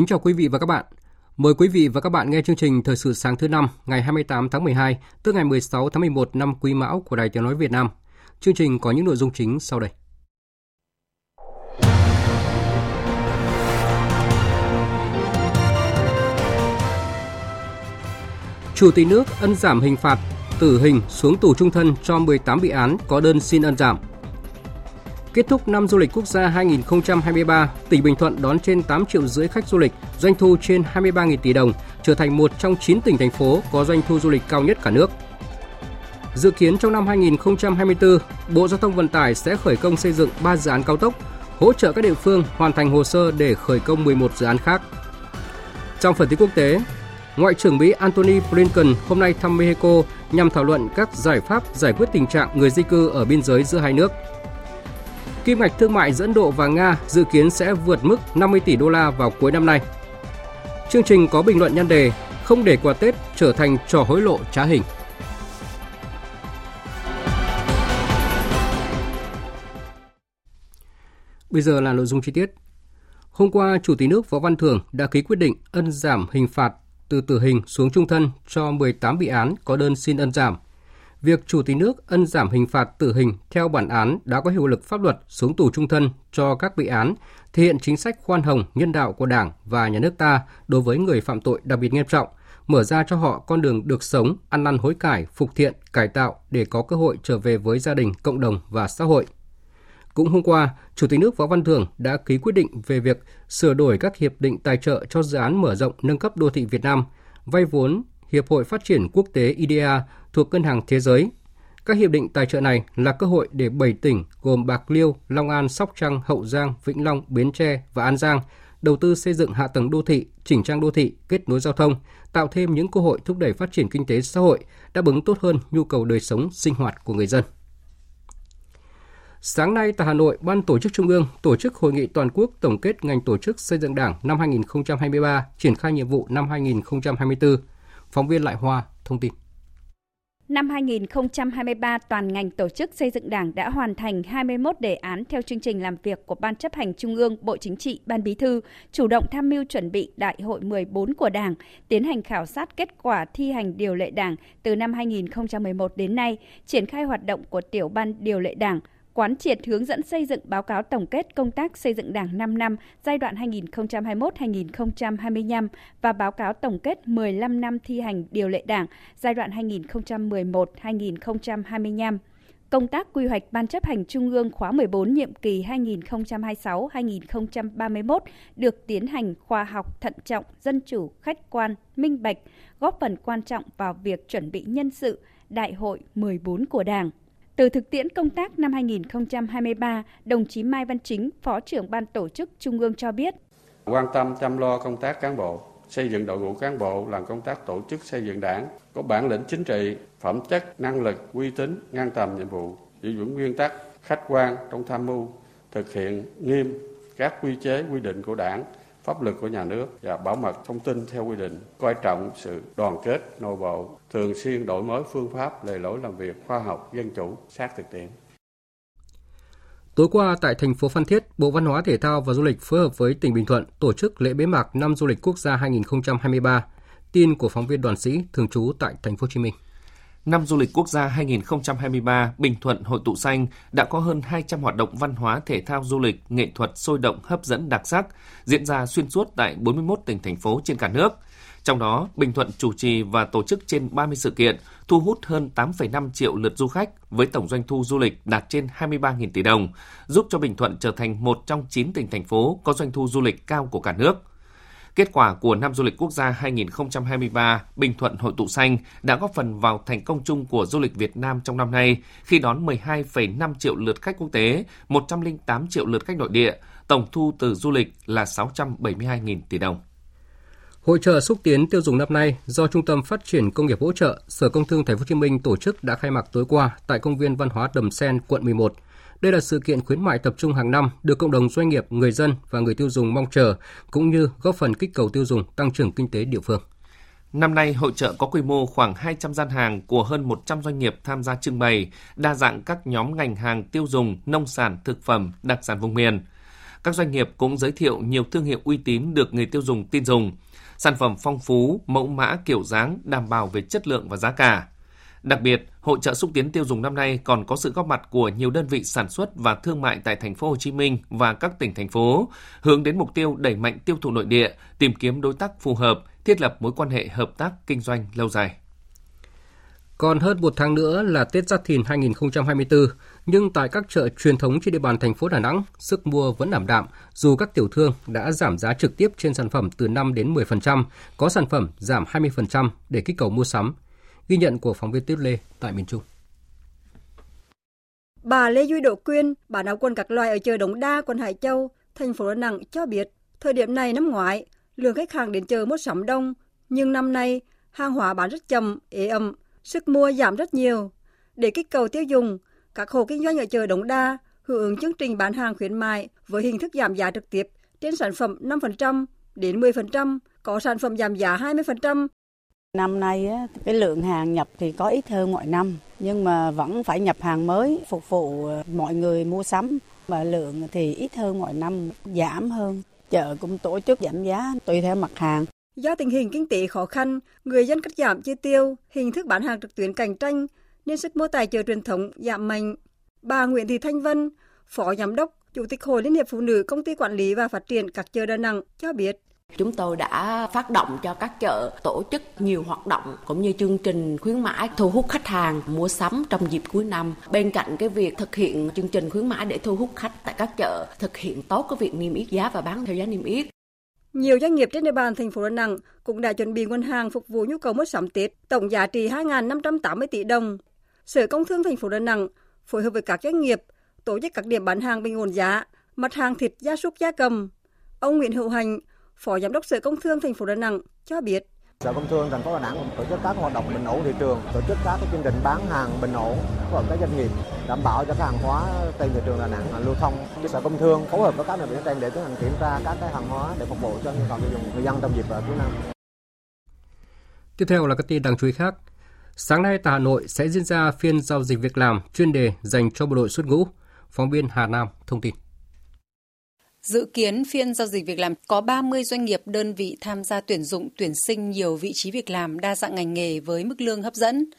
Kính chào quý vị và các bạn. Mời quý vị và các bạn nghe chương trình Thời sự sáng thứ năm ngày 28 tháng 12, tức ngày 16 tháng 11 năm Quý Mão của Đài Tiếng nói Việt Nam. Chương trình có những nội dung chính sau đây. Chủ tịch nước ân giảm hình phạt tử hình xuống tù trung thân cho 18 bị án có đơn xin ân giảm. Kết thúc năm du lịch quốc gia 2023, tỉnh Bình Thuận đón trên 8 triệu rưỡi khách du lịch, doanh thu trên 23.000 tỷ đồng, trở thành một trong 9 tỉnh thành phố có doanh thu du lịch cao nhất cả nước. Dự kiến trong năm 2024, Bộ Giao thông Vận tải sẽ khởi công xây dựng 3 dự án cao tốc, hỗ trợ các địa phương hoàn thành hồ sơ để khởi công 11 dự án khác. Trong phần tin quốc tế, Ngoại trưởng Mỹ Antony Blinken hôm nay thăm Mexico nhằm thảo luận các giải pháp giải quyết tình trạng người di cư ở biên giới giữa hai nước. Kim ngạch thương mại giữa Ấn Độ và Nga dự kiến sẽ vượt mức 50 tỷ đô la vào cuối năm nay. Chương trình có bình luận nhan đề Không để quà Tết trở thành trò hối lộ trá hình. Bây giờ là nội dung chi tiết. Hôm qua, Chủ tịch nước Võ Văn Thưởng đã ký quyết định ân giảm hình phạt từ tử hình xuống trung thân cho 18 bị án có đơn xin ân giảm – việc Chủ tịch nước ân giảm hình phạt tử hình theo bản án đã có hiệu lực pháp luật xuống tù trung thân cho các bị án, thể hiện chính sách khoan hồng nhân đạo của Đảng và nhà nước ta đối với người phạm tội đặc biệt nghiêm trọng, mở ra cho họ con đường được sống, ăn năn hối cải, phục thiện, cải tạo để có cơ hội trở về với gia đình, cộng đồng và xã hội. Cũng hôm qua, Chủ tịch nước Võ Văn Thưởng đã ký quyết định về việc sửa đổi các hiệp định tài trợ cho dự án mở rộng nâng cấp đô thị Việt Nam, vay vốn Hiệp hội Phát triển Quốc tế IDEA thuộc Ngân hàng Thế giới. Các hiệp định tài trợ này là cơ hội để 7 tỉnh gồm Bạc Liêu, Long An, Sóc Trăng, Hậu Giang, Vĩnh Long, Bến Tre và An Giang đầu tư xây dựng hạ tầng đô thị, chỉnh trang đô thị, kết nối giao thông, tạo thêm những cơ hội thúc đẩy phát triển kinh tế xã hội, đáp ứng tốt hơn nhu cầu đời sống sinh hoạt của người dân. Sáng nay tại Hà Nội, Ban Tổ chức Trung ương tổ chức hội nghị toàn quốc tổng kết ngành tổ chức xây dựng Đảng năm 2023, triển khai nhiệm vụ năm 2024. Phóng viên Lại Hoa thông tin. Năm 2023, toàn ngành tổ chức xây dựng Đảng đã hoàn thành 21 đề án theo chương trình làm việc của Ban chấp hành Trung ương, Bộ Chính trị, Ban Bí thư, chủ động tham mưu chuẩn bị Đại hội 14 của Đảng, tiến hành khảo sát kết quả thi hành điều lệ Đảng từ năm 2011 đến nay, triển khai hoạt động của tiểu ban điều lệ Đảng, quán triệt hướng dẫn xây dựng báo cáo tổng kết công tác xây dựng Đảng 5 năm giai đoạn 2021-2025 và báo cáo tổng kết 15 năm thi hành điều lệ Đảng giai đoạn 2011-2025 công tác quy hoạch Ban chấp hành Trung ương khóa 14 nhiệm kỳ 2026-2031 được tiến hành khoa học, thận trọng, dân chủ, khách quan, minh bạch, góp phần quan trọng vào việc chuẩn bị nhân sự Đại hội 14 của Đảng. Từ thực tiễn công tác năm 2023, đồng chí Mai Văn Chính, Phó trưởng Ban Tổ chức Trung ương cho biết. Quan tâm chăm lo công tác cán bộ, xây dựng đội ngũ cán bộ làm công tác tổ chức xây dựng đảng, có bản lĩnh chính trị, phẩm chất, năng lực, uy tín, ngang tầm nhiệm vụ, giữ vững nguyên tắc, khách quan trong tham mưu, thực hiện nghiêm các quy chế quy định của đảng, pháp luật của nhà nước và bảo mật thông tin theo quy định, coi trọng sự đoàn kết nội bộ, thường xuyên đổi mới phương pháp, lề lối làm việc khoa học, dân chủ, sát thực tiễn. Tối qua tại thành phố Phan Thiết, Bộ Văn hóa Thể thao và Du lịch phối hợp với tỉnh Bình Thuận tổ chức lễ bế mạc năm du lịch quốc gia 2023. Tin của phóng viên Đoàn Sĩ thường trú tại thành phố Hồ Chí Minh. Năm du lịch quốc gia 2023, Bình Thuận Hội tụ xanh đã có hơn 200 hoạt động văn hóa, thể thao, du lịch, nghệ thuật sôi động, hấp dẫn, đặc sắc diễn ra xuyên suốt tại 41 tỉnh thành phố trên cả nước. Trong đó, Bình Thuận chủ trì và tổ chức trên 30 sự kiện, thu hút hơn 8,5 triệu lượt du khách với tổng doanh thu du lịch đạt trên 23.000 tỷ đồng, giúp cho Bình Thuận trở thành một trong 9 tỉnh thành phố có doanh thu du lịch cao của cả nước. Kết quả của năm du lịch quốc gia 2023 Bình Thuận Hội tụ xanh đã góp phần vào thành công chung của du lịch Việt Nam trong năm nay khi đón 12,5 triệu lượt khách quốc tế, 108 triệu lượt khách nội địa, tổng thu từ du lịch là 672.000 tỷ đồng. Hội trợ xúc tiến tiêu dùng năm nay do Trung tâm Phát triển Công nghiệp hỗ trợ Sở Công Thương Thành phố Hồ Chí Minh tổ chức đã khai mạc tối qua tại công viên văn hóa Đầm Sen, quận 11. Đây là sự kiện khuyến mại tập trung hàng năm được cộng đồng doanh nghiệp, người dân và người tiêu dùng mong chờ, cũng như góp phần kích cầu tiêu dùng, tăng trưởng kinh tế địa phương. Năm nay, hội trợ có quy mô khoảng 200 gian hàng của hơn 100 doanh nghiệp tham gia trưng bày, đa dạng các nhóm ngành hàng tiêu dùng, nông sản, thực phẩm, đặc sản vùng miền. Các doanh nghiệp cũng giới thiệu nhiều thương hiệu uy tín được người tiêu dùng tin dùng. Sản phẩm phong phú, mẫu mã kiểu dáng đảm bảo về chất lượng và giá cả. Đặc biệt, hội trợ xúc tiến tiêu dùng năm nay còn có sự góp mặt của nhiều đơn vị sản xuất và thương mại tại thành phố Hồ Chí Minh và các tỉnh thành phố, hướng đến mục tiêu đẩy mạnh tiêu thụ nội địa, tìm kiếm đối tác phù hợp, thiết lập mối quan hệ hợp tác kinh doanh lâu dài. Còn hơn một tháng nữa là Tết Giáp Thìn 2024, nhưng tại các chợ truyền thống trên địa bàn thành phố Đà Nẵng, sức mua vẫn ảm đạm dù các tiểu thương đã giảm giá trực tiếp trên sản phẩm từ 5 đến 10%, có sản phẩm giảm 20% để kích cầu mua sắm. Ghi nhận của phóng viên Tuyết Lê tại miền Trung. Bà Lê Duy Độ Quyên, bà áo quần các loài ở chợ Đống Đa, quận Hải Châu, thành phố Đà Nẵng cho biết, thời điểm này năm ngoái, lượng khách hàng đến chợ mua sắm đông, nhưng năm nay hàng hóa bán rất chậm, ế ẩm, sức mua giảm rất nhiều. Để kích cầu tiêu dùng, các hộ kinh doanh ở chợ Đống Đa hưởng ứng chương trình bán hàng khuyến mại với hình thức giảm giá trực tiếp trên sản phẩm 5% đến 10%, có sản phẩm giảm giá 20%. Năm nay cái lượng hàng nhập thì có ít hơn mọi năm, nhưng mà vẫn phải nhập hàng mới phục vụ ờ, mọi người mua sắm và lượng thì ít hơn mọi năm, giảm hơn. Chợ cũng tổ chức giảm giá tùy theo mặt hàng. Do tình hình kinh tế khó khăn, người dân cắt giảm chi tiêu, hình thức bán hàng trực tuyến cạnh tranh nên sức mua tại chợ truyền thống giảm mạnh. Bà Nguyễn Thị Thanh Vân, Phó Giám đốc, Chủ tịch Hội Liên hiệp Phụ nữ Công ty Quản lý và Phát triển các chợ Đà Nẵng cho biết. Chúng tôi đã phát động cho các chợ tổ chức nhiều hoạt động cũng như chương trình khuyến mãi thu hút khách hàng mua sắm trong dịp cuối năm. Bên cạnh cái việc thực hiện chương trình khuyến mãi để thu hút khách tại các chợ, thực hiện tốt cái việc niêm yết giá và bán theo giá niêm yết. Nhiều doanh nghiệp trên địa bàn thành phố Đà Nẵng cũng đã chuẩn bị nguồn hàng phục vụ nhu cầu mua sắm Tết, tổng giá trị 2.580 tỷ đồng. Sở Công Thương thành phố Đà Nẵng phối hợp với các doanh nghiệp tổ chức các điểm bán hàng bình ổn giá, mặt hàng thịt gia súc gia cầm. Ông Nguyễn Hữu Hành, Phó Giám đốc Sở Công Thương thành phố Đà Nẵng cho biết. Sở Công Thương thành phố Đà Nẵng tổ chức các hoạt động bình ổn thị trường, tổ chức các chương trình bán hàng bình ổn của các doanh nghiệp đảm bảo cho các hàng hóa trên thị trường Đà Nẵng lưu thông. Sở Công Thương phối hợp với các đơn vị trên để tiến hành kiểm tra các cái hàng hóa để phục vụ cho nhu cầu tiêu dùng người dân trong dịp cuối năm. Tiếp theo là các tin đáng chú ý khác. Sáng nay tại Hà Nội sẽ diễn ra phiên giao dịch việc làm chuyên đề dành cho bộ đội xuất ngũ. Phóng viên Hà Nam thông tin. Dự kiến phiên giao dịch việc làm có 30 doanh nghiệp đơn vị tham gia tuyển dụng tuyển sinh nhiều vị trí việc làm đa dạng ngành nghề với mức lương hấp dẫn.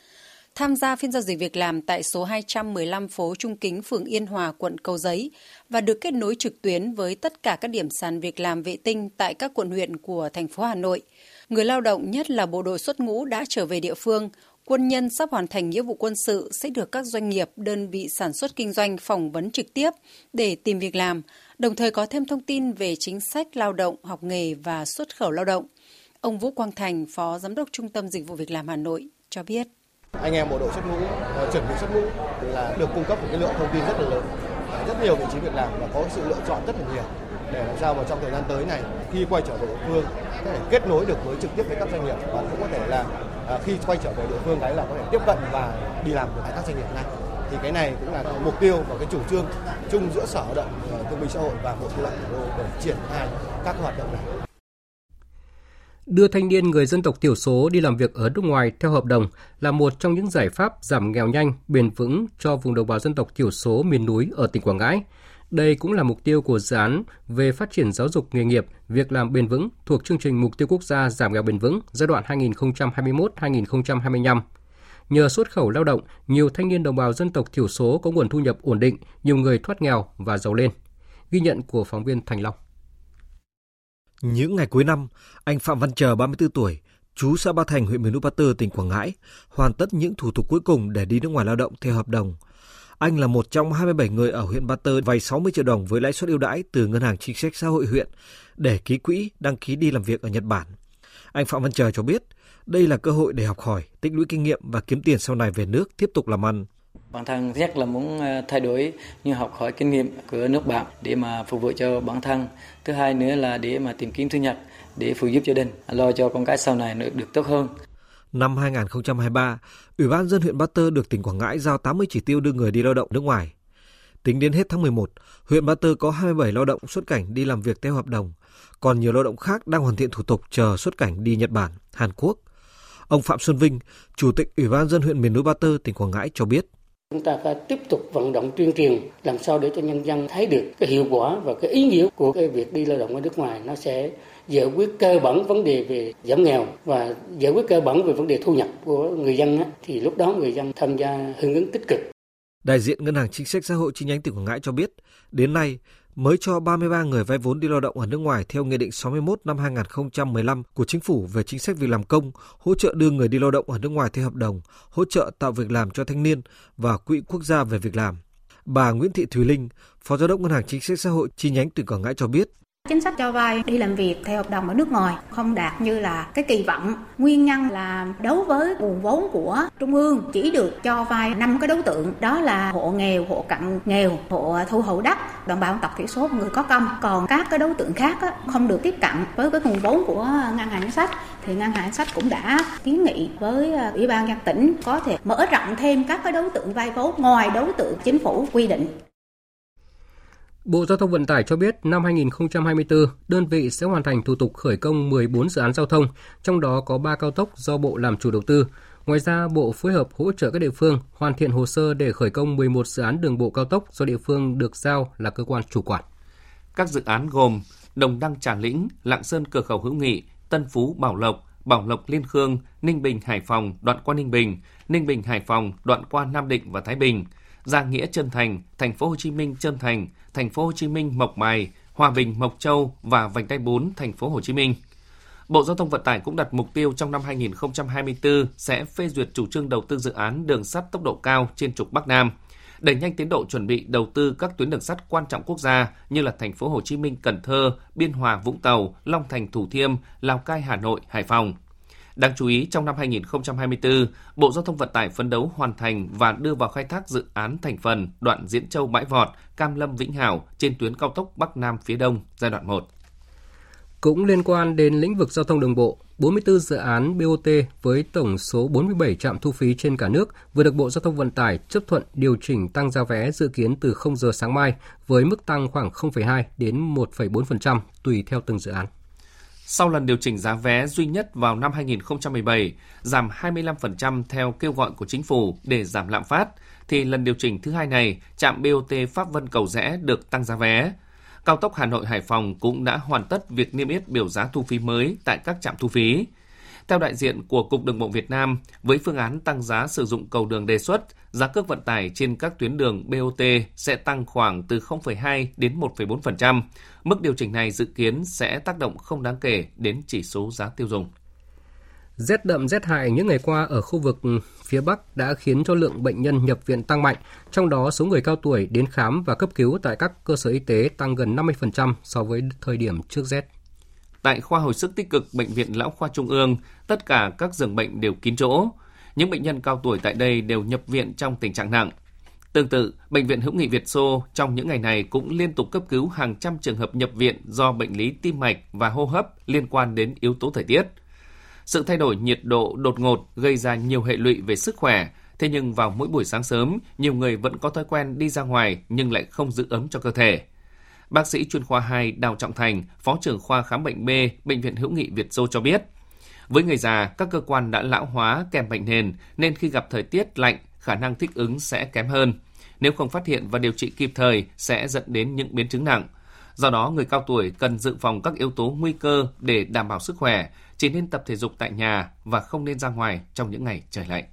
Tham gia phiên giao dịch việc làm tại số 215 phố Trung Kính, phường Yên Hòa, quận Cầu Giấy và được kết nối trực tuyến với tất cả các điểm sàn việc làm vệ tinh tại các quận huyện của thành phố Hà Nội. Người lao động nhất là bộ đội xuất ngũ đã trở về địa phương, quân nhân sắp hoàn thành nghĩa vụ quân sự sẽ được các doanh nghiệp, đơn vị sản xuất kinh doanh phỏng vấn trực tiếp để tìm việc làm, đồng thời có thêm thông tin về chính sách lao động, học nghề và xuất khẩu lao động. Ông Vũ Quang Thành, Phó Giám đốc Trung tâm Dịch vụ Việc làm Hà Nội cho biết. Anh em bộ đội xuất ngũ, ờ, chuẩn bị xuất ngũ là được cung cấp một cái lượng thông tin rất là lớn, rất nhiều vị trí việc làm và có sự lựa chọn rất là nhiều để làm sao mà trong thời gian tới này khi quay trở về địa phương có thể kết nối được với trực tiếp với các doanh nghiệp và cũng có thể là ờ, khi quay trở về địa phương đấy là có thể tiếp cận và đi làm với các doanh nghiệp này thì cái này cũng là mục tiêu và cái chủ trương chung giữa sở lao động ờ, thương binh xã hội và bộ tư lệnh thủ đô để triển khai các hoạt động này đưa thanh niên người dân tộc thiểu số đi làm việc ở nước ngoài theo hợp đồng là một trong những giải pháp giảm nghèo nhanh, bền vững cho vùng đồng bào dân tộc thiểu số miền núi ở tỉnh Quảng Ngãi. Đây cũng là mục tiêu của dự án về phát triển giáo dục nghề nghiệp, việc làm bền vững thuộc chương trình Mục tiêu Quốc gia giảm nghèo bền vững giai đoạn 2021-2025. Nhờ xuất khẩu lao động, nhiều thanh niên đồng bào dân tộc thiểu số có nguồn thu nhập ổn định, nhiều người thoát nghèo và giàu lên. Ghi nhận của phóng viên Thành Long. Những ngày cuối năm, anh Phạm Văn Chờ 34 tuổi, chú xã Ba Thành, huyện miền núi Ba Tơ, tỉnh Quảng Ngãi, hoàn tất những thủ tục cuối cùng để đi nước ngoài lao động theo hợp đồng. Anh là một trong 27 người ở huyện Ba Tơ vay 60 triệu đồng với lãi suất ưu đãi từ Ngân hàng Chính sách Xã hội huyện để ký quỹ đăng ký đi làm việc ở Nhật Bản. Anh Phạm Văn Trời cho biết, đây là cơ hội để học hỏi, tích lũy kinh nghiệm và kiếm tiền sau này về nước tiếp tục làm ăn. Bản thân rất là muốn ờ, thay đổi như học hỏi kinh nghiệm của nước bạn để mà phục vụ cho bản thân. Thứ hai nữa là để mà tìm kiếm thu nhập để phụ giúp gia đình, lo cho con cái sau này được, được tốt hơn. Năm 2023, Ủy ban dân huyện Ba Tơ được tỉnh Quảng Ngãi giao 80 chỉ tiêu đưa người đi lao động nước ngoài. Tính đến hết tháng 11, huyện Ba Tơ có 27 lao động xuất cảnh đi làm việc theo hợp đồng, còn nhiều lao động khác đang hoàn thiện thủ tục chờ xuất cảnh đi Nhật Bản, Hàn Quốc. Ông Phạm Xuân Vinh, Chủ tịch Ủy ban dân huyện miền núi Ba Tơ, tỉnh Quảng Ngãi cho biết. Chúng ta phải tiếp tục vận động tuyên truyền làm sao để cho nhân dân thấy được cái hiệu quả và cái ý nghĩa của cái việc đi lao động ở nước ngoài nó sẽ giải quyết cơ bản vấn đề về giảm nghèo và giải quyết cơ bản về vấn đề thu nhập của người dân á, thì lúc đó người dân tham gia hưởng ứng tích cực. Đại diện Ngân hàng Chính sách Xã hội chi nhánh tỉnh Quảng Ngãi cho biết, đến nay mới cho 33 người vay vốn đi lao động ở nước ngoài theo Nghị định 61 năm 2015 của Chính phủ về chính sách việc làm công, hỗ trợ đưa người đi lao động ở nước ngoài theo hợp đồng, hỗ trợ tạo việc làm cho thanh niên và Quỹ Quốc gia về việc làm. Bà Nguyễn Thị Thùy Linh, Phó Giám đốc Ngân hàng Chính sách Xã hội chi nhánh tỉnh Quảng Ngãi cho biết, Chính sách cho vay đi làm việc theo hợp đồng ở nước ngoài không đạt như là cái kỳ vọng. Nguyên nhân là đối với nguồn vốn của Trung ương chỉ được cho vay năm cái đối tượng đó là hộ nghèo, hộ cận nghèo, hộ thu hộ đất, đồng bào dân tộc thiểu số, người có công. Còn các cái đối tượng khác không được tiếp cận với cái nguồn vốn của ngân hàng chính sách thì ngân hàng chính sách cũng đã kiến nghị với ờ, ủy ban nhân tỉnh có thể mở rộng thêm các cái đối tượng vay vốn ngoài đối tượng chính phủ quy định. Bộ Giao thông Vận tải cho biết năm 2024, đơn vị sẽ hoàn thành thủ tục khởi công 14 dự án giao thông, trong đó có 3 cao tốc do Bộ làm chủ đầu tư. Ngoài ra, Bộ phối hợp hỗ trợ các địa phương hoàn thiện hồ sơ để khởi công 11 dự án đường bộ cao tốc do địa phương được giao là cơ quan chủ quản. Các dự án gồm Đồng Đăng Trà Lĩnh, Lạng Sơn Cửa khẩu Hữu Nghị, Tân Phú Bảo Lộc, Bảo Lộc Liên Khương, Ninh Bình Hải Phòng, đoạn qua Ninh Bình, Ninh Bình Hải Phòng, đoạn qua Nam Định và Thái Bình – gia Nghĩa Trân Thành, Thành phố Hồ Chí Minh Trân Thành, Thành phố Hồ Chí Minh Mộc Bài, Hòa Bình Mộc Châu và vành đai 4 Thành phố Hồ Chí Minh. Bộ Giao thông Vận tải cũng đặt mục tiêu trong năm 2024 sẽ phê duyệt chủ trương đầu tư dự án đường sắt tốc độ cao trên trục Bắc Nam, đẩy nhanh tiến độ chuẩn bị đầu tư các tuyến đường sắt quan trọng quốc gia như là thành phố Hồ Chí Minh, Cần Thơ, Biên Hòa, Vũng Tàu, Long Thành, Thủ Thiêm, Lào Cai, Hà Nội, Hải Phòng. Đáng chú ý, trong năm 2024, Bộ Giao thông Vận tải phấn đấu hoàn thành và đưa vào khai thác dự án thành phần đoạn Diễn Châu Bãi Vọt, Cam Lâm Vĩnh Hảo trên tuyến cao tốc Bắc Nam phía Đông giai đoạn 1. Cũng liên quan đến lĩnh vực giao thông đường bộ, 44 dự án BOT với tổng số 47 trạm thu phí trên cả nước vừa được Bộ Giao thông Vận tải chấp thuận điều chỉnh tăng giá vé dự kiến từ 0 giờ sáng mai với mức tăng khoảng 0,2 đến 1,4% tùy theo từng dự án. Sau lần điều chỉnh giá vé duy nhất vào năm 2017, giảm 25% theo kêu gọi của chính phủ để giảm lạm phát, thì lần điều chỉnh thứ hai này, trạm BOT Pháp Vân Cầu Rẽ được tăng giá vé. Cao tốc Hà Nội Hải Phòng cũng đã hoàn tất việc niêm yết biểu giá thu phí mới tại các trạm thu phí. Theo đại diện của Cục Đường bộ Việt Nam, với phương án tăng giá sử dụng cầu đường đề xuất, giá cước vận tải trên các tuyến đường BOT sẽ tăng khoảng từ 0,2 đến 1,4%. Mức điều chỉnh này dự kiến sẽ tác động không đáng kể đến chỉ số giá tiêu dùng. Rét đậm rét hại những ngày qua ở khu vực phía Bắc đã khiến cho lượng bệnh nhân nhập viện tăng mạnh, trong đó số người cao tuổi đến khám và cấp cứu tại các cơ sở y tế tăng gần 50% so với thời điểm trước rét. Tại khoa hồi sức tích cực Bệnh viện Lão khoa Trung ương, tất cả các giường bệnh đều kín chỗ. Những bệnh nhân cao tuổi tại đây đều nhập viện trong tình trạng nặng. Tương tự, Bệnh viện Hữu nghị Việt Xô trong những ngày này cũng liên tục cấp cứu hàng trăm trường hợp nhập viện do bệnh lý tim mạch và hô hấp liên quan đến yếu tố thời tiết. Sự thay đổi nhiệt độ đột ngột gây ra nhiều hệ lụy về sức khỏe, thế nhưng vào mỗi buổi sáng sớm, nhiều người vẫn có thói quen đi ra ngoài nhưng lại không giữ ấm cho cơ thể. Bác sĩ chuyên khoa 2 Đào Trọng Thành, Phó trưởng khoa khám bệnh B, Bệnh viện Hữu nghị Việt Dô cho biết, với người già, các cơ quan đã lão hóa kèm bệnh nền nên khi gặp thời tiết lạnh, khả năng thích ứng sẽ kém hơn. Nếu không phát hiện và điều trị kịp thời sẽ dẫn đến những biến chứng nặng. Do đó, người cao tuổi cần dự phòng các yếu tố nguy cơ để đảm bảo sức khỏe, chỉ nên tập thể dục tại nhà và không nên ra ngoài trong những ngày trời lạnh.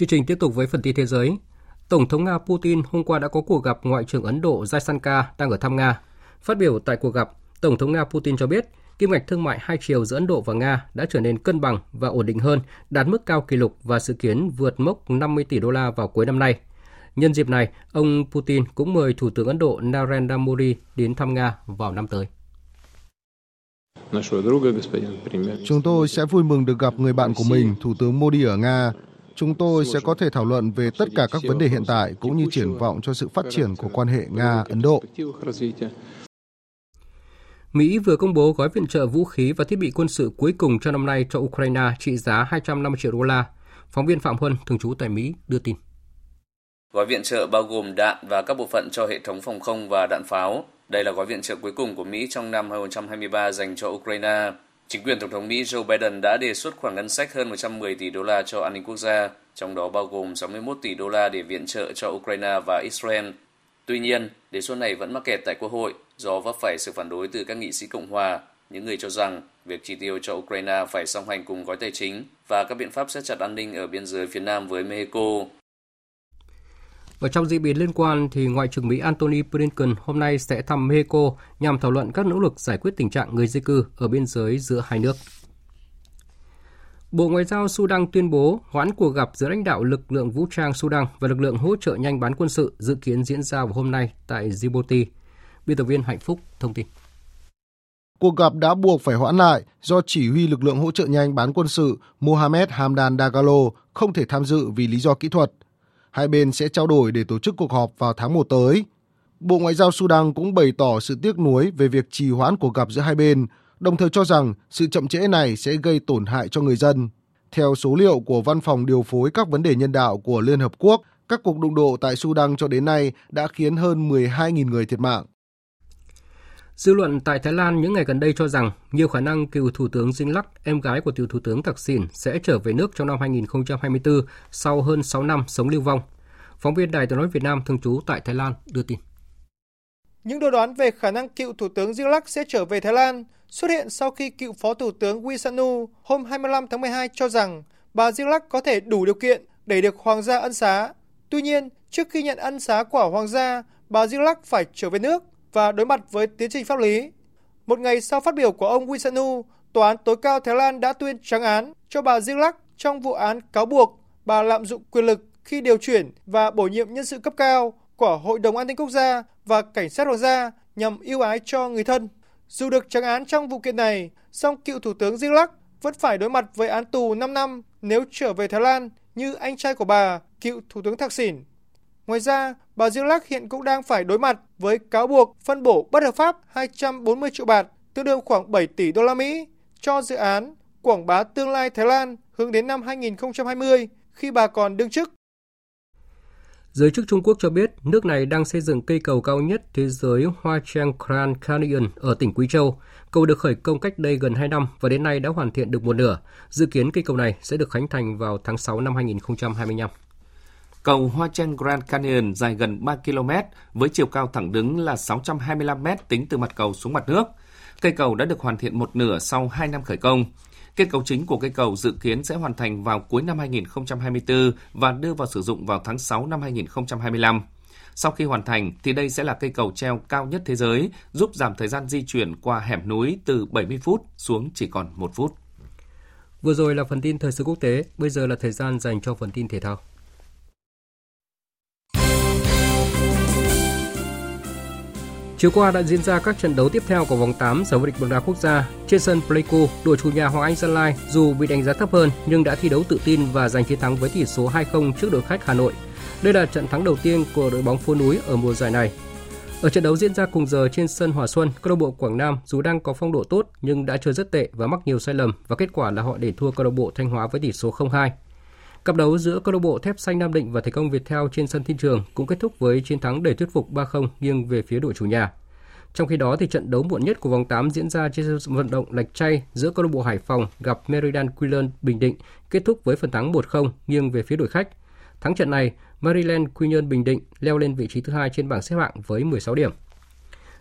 Chương trình tiếp tục với phần tin thế giới. Tổng thống Nga Putin hôm qua đã có cuộc gặp Ngoại trưởng Ấn Độ Jaisankar đang ở thăm Nga. Phát biểu tại cuộc gặp, Tổng thống Nga Putin cho biết kim ngạch thương mại hai chiều giữa Ấn Độ và Nga đã trở nên cân bằng và ổn định hơn, đạt mức cao kỷ lục và dự kiến vượt mốc 50 tỷ đô la vào cuối năm nay. Nhân dịp này, ông Putin cũng mời Thủ tướng Ấn Độ Narendra Modi đến thăm Nga vào năm tới. Chúng tôi sẽ vui mừng được gặp người bạn của mình, Thủ tướng Modi ở Nga. Chúng tôi sẽ có thể thảo luận về tất cả các vấn đề hiện tại cũng như triển vọng cho sự phát triển của quan hệ Nga-Ấn Độ. Mỹ vừa công bố gói viện trợ vũ khí và thiết bị quân sự cuối cùng cho năm nay cho Ukraine trị giá 250 triệu đô la. Phóng viên Phạm Huân, thường trú tại Mỹ, đưa tin. Gói viện trợ bao gồm đạn và các bộ phận cho hệ thống phòng không và đạn pháo. Đây là gói viện trợ cuối cùng của Mỹ trong năm 2023 dành cho Ukraine. Chính quyền Tổng thống Mỹ Joe Biden đã đề xuất khoản ngân sách hơn 110 tỷ đô la cho an ninh quốc gia, trong đó bao gồm 61 tỷ đô la để viện trợ cho Ukraine và Israel. Tuy nhiên, đề xuất này vẫn mắc kẹt tại Quốc hội do vấp phải sự phản đối từ các nghị sĩ Cộng hòa, những người cho rằng việc chi tiêu cho Ukraine phải song hành cùng gói tài chính và các biện pháp siết chặt an ninh ở biên giới phía nam với Mexico. Và trong diễn biến liên quan, thì Ngoại trưởng Mỹ Antony Blinken hôm nay sẽ thăm Mexico nhằm thảo luận các nỗ lực giải quyết tình trạng người di cư ở biên giới giữa hai nước. Bộ Ngoại giao Sudan tuyên bố hoãn cuộc gặp giữa lãnh đạo lực lượng vũ trang Sudan và lực lượng hỗ trợ nhanh bán quân sự dự kiến diễn ra vào hôm nay tại Djibouti. Biên tập viên Hạnh Phúc thông tin. Cuộc gặp đã buộc phải hoãn lại do chỉ huy lực lượng hỗ trợ nhanh bán quân sự Mohamed Hamdan Dagalo không thể tham dự vì lý do kỹ thuật. Hai bên sẽ trao đổi để tổ chức cuộc họp vào tháng 1 tới. Bộ Ngoại giao Sudan cũng bày tỏ sự tiếc nuối về việc trì hoãn cuộc gặp giữa hai bên, đồng thời cho rằng sự chậm trễ này sẽ gây tổn hại cho người dân. Theo số liệu của Văn phòng điều phối các vấn đề nhân đạo của Liên Hợp Quốc, các cuộc đụng độ tại Sudan cho đến nay đã khiến hơn 12.000 người thiệt mạng. Dư luận tại Thái Lan những ngày gần đây cho rằng nhiều khả năng cựu Thủ tướng Dinh Lắc, em gái của cựu Thủ tướng Thạc Sìn sẽ trở về nước trong năm 2024 sau hơn 6 năm sống lưu vong. Phóng viên Đài tiếng nói Việt Nam thường trú tại Thái Lan đưa tin. Những đồn đoán về khả năng cựu Thủ tướng Dinh Lắc sẽ trở về Thái Lan xuất hiện sau khi cựu Phó Thủ tướng Wisanu hôm 25 tháng 12 cho rằng bà Dinh Lắc có thể đủ điều kiện để được Hoàng gia ân xá. Tuy nhiên, trước khi nhận ân xá của Hoàng gia, bà Dinh Lắc phải trở về nước và đối mặt với tiến trình pháp lý. Một ngày sau phát biểu của ông Wisanu, Tòa án tối cao Thái Lan đã tuyên trắng án cho bà Diêng Lắc trong vụ án cáo buộc bà lạm dụng quyền lực khi điều chuyển và bổ nhiệm nhân sự cấp cao của Hội đồng An ninh Quốc gia và Cảnh sát Hoàng gia nhằm ưu ái cho người thân. Dù được trắng án trong vụ kiện này, song cựu Thủ tướng Diêng Lắc vẫn phải đối mặt với án tù 5 năm nếu trở về Thái Lan như anh trai của bà, cựu Thủ tướng Thạc Sỉn. Ngoài ra, bà Dương Lắc hiện cũng đang phải đối mặt với cáo buộc phân bổ bất hợp pháp 240 triệu bạt, tương đương khoảng 7 tỷ đô la Mỹ cho dự án quảng bá tương lai Thái Lan hướng đến năm 2020 khi bà còn đương chức. Giới chức Trung Quốc cho biết nước này đang xây dựng cây cầu cao nhất thế giới Hoa Trang Grand Canyon ở tỉnh Quý Châu. Cầu được khởi công cách đây gần 2 năm và đến nay đã hoàn thiện được một nửa. Dự kiến cây cầu này sẽ được khánh thành vào tháng 6 năm 2025. Cầu Hoa Chen Grand Canyon dài gần 3 km với chiều cao thẳng đứng là 625 m tính từ mặt cầu xuống mặt nước. Cây cầu đã được hoàn thiện một nửa sau 2 năm khởi công. Kết cấu chính của cây cầu dự kiến sẽ hoàn thành vào cuối năm 2024 và đưa vào sử dụng vào tháng 6 năm 2025. Sau khi hoàn thành thì đây sẽ là cây cầu treo cao nhất thế giới, giúp giảm thời gian di chuyển qua hẻm núi từ 70 phút xuống chỉ còn 1 phút. Vừa rồi là phần tin thời sự quốc tế, bây giờ là thời gian dành cho phần tin thể thao. Chiều qua đã diễn ra các trận đấu tiếp theo của vòng 8 giải vô địch bóng đá quốc gia. Trên sân Pleiku, đội chủ nhà Hoàng Anh Gia Lai dù bị đánh giá thấp hơn nhưng đã thi đấu tự tin và giành chiến thắng với tỷ số 2-0 trước đội khách Hà Nội. Đây là trận thắng đầu tiên của đội bóng phố núi ở mùa giải này. Ở trận đấu diễn ra cùng giờ trên sân Hòa Xuân, câu lạc bộ Quảng Nam dù đang có phong độ tốt nhưng đã chơi rất tệ và mắc nhiều sai lầm và kết quả là họ để thua câu lạc bộ Thanh Hóa với tỷ số 0-2. Cặp đấu giữa câu lạc bộ Thép Xanh Nam Định và Thể công Viettel trên sân Thiên Trường cũng kết thúc với chiến thắng đầy thuyết phục 3-0 nghiêng về phía đội chủ nhà. Trong khi đó thì trận đấu muộn nhất của vòng 8 diễn ra trên sân vận động Lạch Tray giữa câu lạc bộ Hải Phòng gặp Meridan Quillen Bình Định kết thúc với phần thắng 1-0 nghiêng về phía đội khách. Thắng trận này, Maryland Quy Nhơn Bình Định leo lên vị trí thứ hai trên bảng xếp hạng với 16 điểm.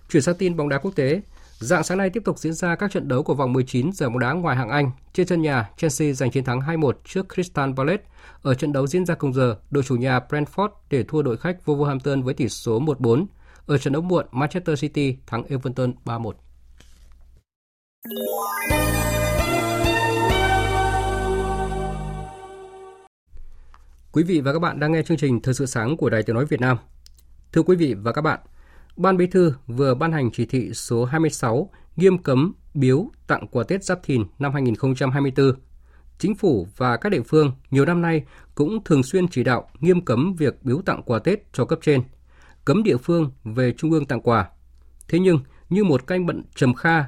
Chuyển sang tin bóng đá quốc tế, Dạng sáng nay tiếp tục diễn ra các trận đấu của vòng 19 giải bóng đá ngoài hạng Anh. Trên sân nhà, Chelsea giành chiến thắng 2-1 trước Crystal Palace. Ở trận đấu diễn ra cùng giờ, đội chủ nhà Brentford để thua đội khách Wolverhampton với tỷ số 1-4. Ở trận đấu muộn, Manchester City thắng Everton 3-1. Quý vị và các bạn đang nghe chương trình Thời sự sáng của Đài Tiếng Nói Việt Nam. Thưa quý vị và các bạn, Ban Bí thư vừa ban hành chỉ thị số 26 nghiêm cấm biếu tặng quà Tết Giáp Thìn năm 2024. Chính phủ và các địa phương nhiều năm nay cũng thường xuyên chỉ đạo nghiêm cấm việc biếu tặng quà Tết cho cấp trên, cấm địa phương về trung ương tặng quà. Thế nhưng, như một canh bận trầm kha,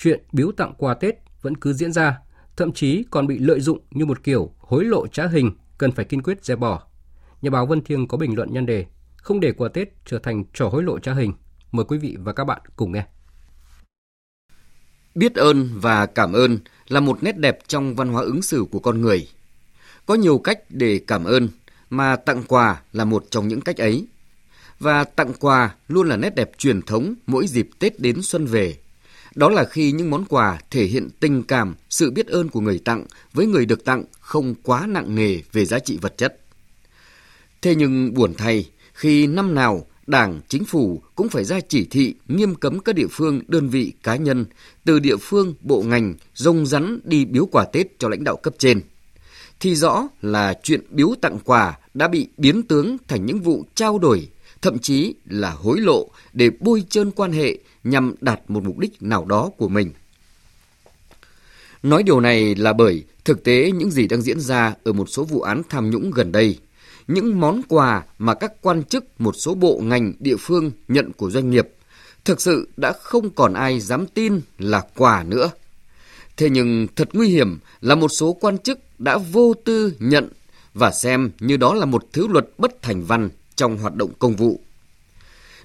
chuyện biếu tặng quà Tết vẫn cứ diễn ra, thậm chí còn bị lợi dụng như một kiểu hối lộ trá hình cần phải kiên quyết dẹp bỏ. Nhà báo Vân Thiêng có bình luận nhân đề không để quà Tết trở thành trò hối lộ trá hình. Mời quý vị và các bạn cùng nghe. Biết ơn và cảm ơn là một nét đẹp trong văn hóa ứng xử của con người. Có nhiều cách để cảm ơn, mà tặng quà là một trong những cách ấy. Và tặng quà luôn là nét đẹp truyền thống mỗi dịp Tết đến xuân về. Đó là khi những món quà thể hiện tình cảm, sự biết ơn của người tặng với người được tặng không quá nặng nề về giá trị vật chất. Thế nhưng buồn thay, khi năm nào Đảng, chính phủ cũng phải ra chỉ thị nghiêm cấm các địa phương, đơn vị, cá nhân từ địa phương, bộ ngành rông rắn đi biếu quà Tết cho lãnh đạo cấp trên. Thì rõ là chuyện biếu tặng quà đã bị biến tướng thành những vụ trao đổi, thậm chí là hối lộ để bôi trơn quan hệ nhằm đạt một mục đích nào đó của mình. Nói điều này là bởi thực tế những gì đang diễn ra ở một số vụ án tham nhũng gần đây – những món quà mà các quan chức một số bộ ngành địa phương nhận của doanh nghiệp thực sự đã không còn ai dám tin là quà nữa. Thế nhưng thật nguy hiểm là một số quan chức đã vô tư nhận và xem như đó là một thứ luật bất thành văn trong hoạt động công vụ.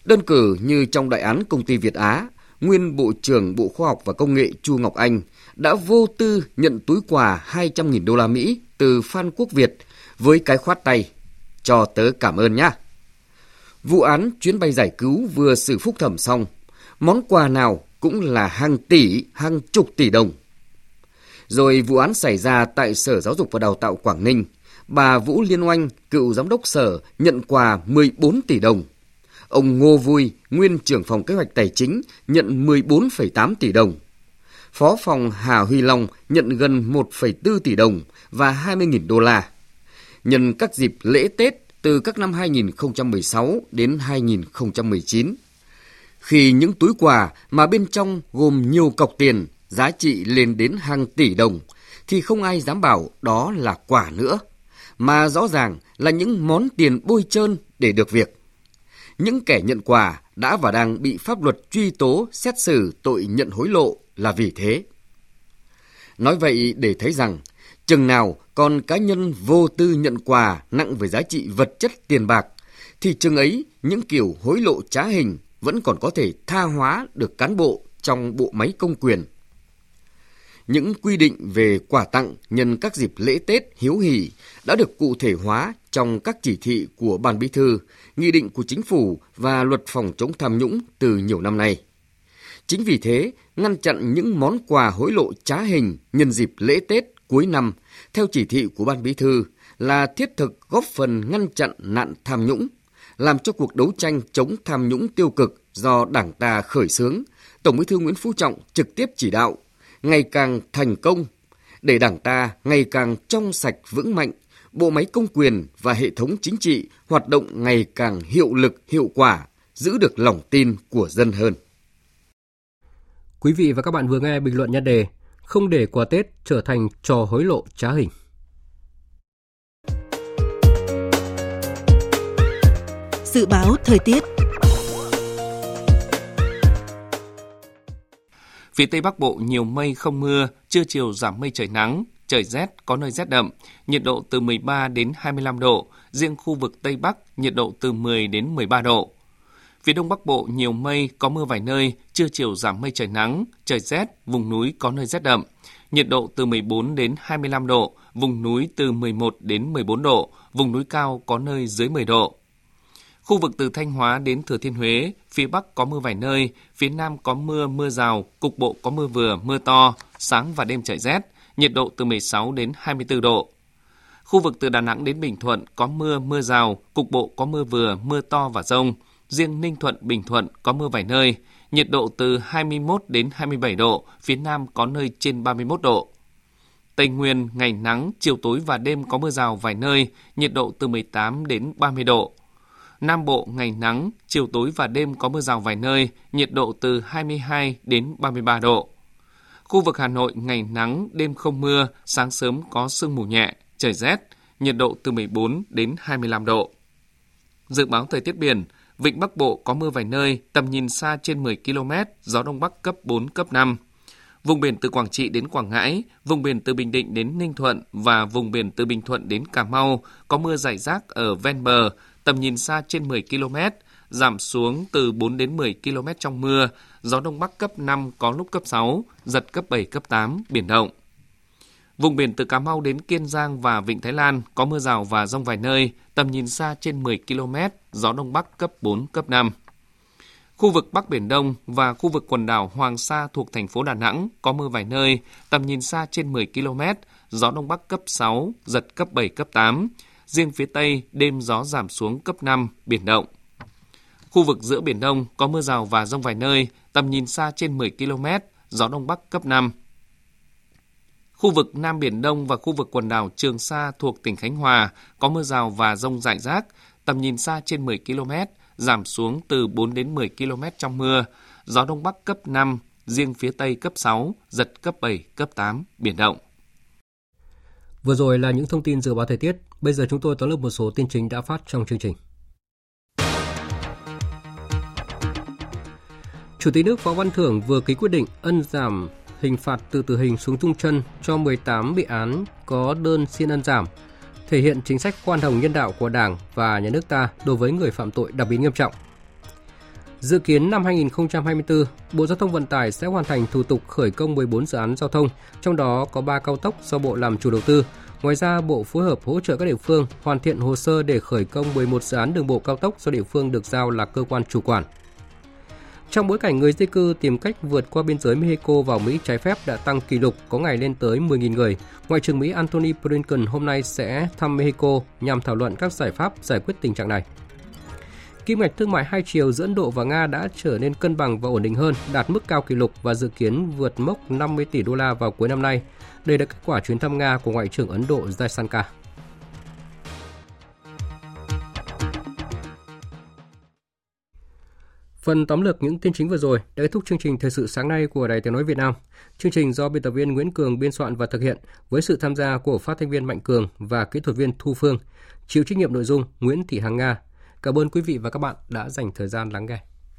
Đơn cử như trong đại án công ty Việt Á, nguyên Bộ trưởng Bộ Khoa học và Công nghệ Chu Ngọc Anh đã vô tư nhận túi quà 200.000 đô la Mỹ từ Phan Quốc Việt với cái khoát tay cho tớ cảm ơn nhá. Vụ án chuyến bay giải cứu vừa xử phúc thẩm xong, món quà nào cũng là hàng tỷ, hàng chục tỷ đồng. Rồi vụ án xảy ra tại Sở Giáo dục và Đào tạo Quảng Ninh, bà Vũ Liên Oanh, cựu giám đốc sở, nhận quà 14 tỷ đồng. Ông Ngô Vui, nguyên trưởng phòng kế hoạch tài chính, nhận 14,8 tỷ đồng. Phó phòng Hà Huy Long nhận gần 1,4 tỷ đồng và 20.000 đô la nhân các dịp lễ Tết từ các năm 2016 đến 2019. Khi những túi quà mà bên trong gồm nhiều cọc tiền giá trị lên đến hàng tỷ đồng thì không ai dám bảo đó là quà nữa, mà rõ ràng là những món tiền bôi trơn để được việc. Những kẻ nhận quà đã và đang bị pháp luật truy tố xét xử tội nhận hối lộ là vì thế. Nói vậy để thấy rằng Chừng nào còn cá nhân vô tư nhận quà nặng về giá trị vật chất tiền bạc, thì chừng ấy những kiểu hối lộ trá hình vẫn còn có thể tha hóa được cán bộ trong bộ máy công quyền. Những quy định về quà tặng nhân các dịp lễ Tết hiếu hỉ đã được cụ thể hóa trong các chỉ thị của Ban Bí thư, nghị định của chính phủ và luật phòng chống tham nhũng từ nhiều năm nay. Chính vì thế, ngăn chặn những món quà hối lộ trá hình nhân dịp lễ Tết cuối năm theo chỉ thị của Ban Bí thư là thiết thực góp phần ngăn chặn nạn tham nhũng, làm cho cuộc đấu tranh chống tham nhũng tiêu cực do Đảng ta khởi xướng, Tổng Bí thư Nguyễn Phú Trọng trực tiếp chỉ đạo, ngày càng thành công, để Đảng ta ngày càng trong sạch vững mạnh, bộ máy công quyền và hệ thống chính trị hoạt động ngày càng hiệu lực, hiệu quả, giữ được lòng tin của dân hơn. Quý vị và các bạn vừa nghe bình luận nhan đề không để quà Tết trở thành trò hối lộ trá hình. Dự báo thời tiết Phía Tây Bắc Bộ nhiều mây không mưa, trưa chiều giảm mây trời nắng, trời rét, có nơi rét đậm, nhiệt độ từ 13 đến 25 độ, riêng khu vực Tây Bắc nhiệt độ từ 10 đến 13 độ. Phía Đông Bắc Bộ nhiều mây, có mưa vài nơi, trưa chiều giảm mây trời nắng, trời rét, vùng núi có nơi rét đậm. Nhiệt độ từ 14 đến 25 độ, vùng núi từ 11 đến 14 độ, vùng núi cao có nơi dưới 10 độ. Khu vực từ Thanh Hóa đến Thừa Thiên Huế, phía Bắc có mưa vài nơi, phía Nam có mưa, mưa rào, cục bộ có mưa vừa, mưa to, sáng và đêm trời rét, nhiệt độ từ 16 đến 24 độ. Khu vực từ Đà Nẵng đến Bình Thuận có mưa, mưa rào, cục bộ có mưa vừa, mưa to và rông. Riêng Ninh Thuận, Bình Thuận có mưa vài nơi, nhiệt độ từ 21 đến 27 độ, phía Nam có nơi trên 31 độ. Tây Nguyên ngày nắng, chiều tối và đêm có mưa rào vài nơi, nhiệt độ từ 18 đến 30 độ. Nam Bộ ngày nắng, chiều tối và đêm có mưa rào vài nơi, nhiệt độ từ 22 đến 33 độ. Khu vực Hà Nội ngày nắng, đêm không mưa, sáng sớm có sương mù nhẹ, trời rét, nhiệt độ từ 14 đến 25 độ. Dự báo thời tiết biển, Vịnh Bắc Bộ có mưa vài nơi, tầm nhìn xa trên 10 km, gió Đông Bắc cấp 4, cấp 5. Vùng biển từ Quảng Trị đến Quảng Ngãi, vùng biển từ Bình Định đến Ninh Thuận và vùng biển từ Bình Thuận đến Cà Mau có mưa rải rác ở ven bờ, tầm nhìn xa trên 10 km, giảm xuống từ 4 đến 10 km trong mưa, gió Đông Bắc cấp 5 có lúc cấp 6, giật cấp 7, cấp 8, biển động. Vùng biển từ Cà Mau đến Kiên Giang và Vịnh Thái Lan có mưa rào và rông vài nơi, tầm nhìn xa trên 10 km, gió Đông Bắc cấp 4, cấp 5. Khu vực Bắc Biển Đông và khu vực quần đảo Hoàng Sa thuộc thành phố Đà Nẵng có mưa vài nơi, tầm nhìn xa trên 10 km, gió Đông Bắc cấp 6, giật cấp 7, cấp 8. Riêng phía Tây, đêm gió giảm xuống cấp 5, biển động. Khu vực giữa Biển Đông có mưa rào và rông vài nơi, tầm nhìn xa trên 10 km, gió Đông Bắc cấp 5. Khu vực Nam Biển Đông và khu vực quần đảo Trường Sa thuộc tỉnh Khánh Hòa có mưa rào và rông rải rác, tầm nhìn xa trên 10 km, giảm xuống từ 4 đến 10 km trong mưa, gió Đông Bắc cấp 5, riêng phía Tây cấp 6, giật cấp 7, cấp 8, biển động. Vừa rồi là những thông tin dự báo thời tiết, bây giờ chúng tôi tóm lược một số tin chính đã phát trong chương trình. Chủ tịch nước Võ Văn Thưởng vừa ký quyết định ân giảm hình phạt từ tử hình xuống trung chân cho 18 bị án có đơn xin ân giảm, thể hiện chính sách khoan hồng nhân đạo của Đảng và nhà nước ta đối với người phạm tội đặc biệt nghiêm trọng. Dự kiến năm 2024, Bộ Giao thông Vận tải sẽ hoàn thành thủ tục khởi công 14 dự án giao thông, trong đó có 3 cao tốc do Bộ làm chủ đầu tư. Ngoài ra, Bộ phối hợp hỗ trợ các địa phương hoàn thiện hồ sơ để khởi công 11 dự án đường bộ cao tốc do địa phương được giao là cơ quan chủ quản. Trong bối cảnh người di cư tìm cách vượt qua biên giới Mexico vào Mỹ trái phép đã tăng kỷ lục có ngày lên tới 10.000 người, Ngoại trưởng Mỹ Antony Blinken hôm nay sẽ thăm Mexico nhằm thảo luận các giải pháp giải quyết tình trạng này. Kim ngạch thương mại hai chiều giữa Ấn Độ và Nga đã trở nên cân bằng và ổn định hơn, đạt mức cao kỷ lục và dự kiến vượt mốc 50 tỷ đô la vào cuối năm nay. Đây là kết quả chuyến thăm Nga của Ngoại trưởng Ấn Độ Jaishankar. Phần tóm lược những tin chính vừa rồi đã kết thúc chương trình thời sự sáng nay của Đài Tiếng nói Việt Nam. Chương trình do biên tập viên Nguyễn Cường biên soạn và thực hiện với sự tham gia của phát thanh viên Mạnh Cường và kỹ thuật viên Thu Phương. Chịu trách nhiệm nội dung Nguyễn Thị Hằng Nga. Cảm ơn quý vị và các bạn đã dành thời gian lắng nghe.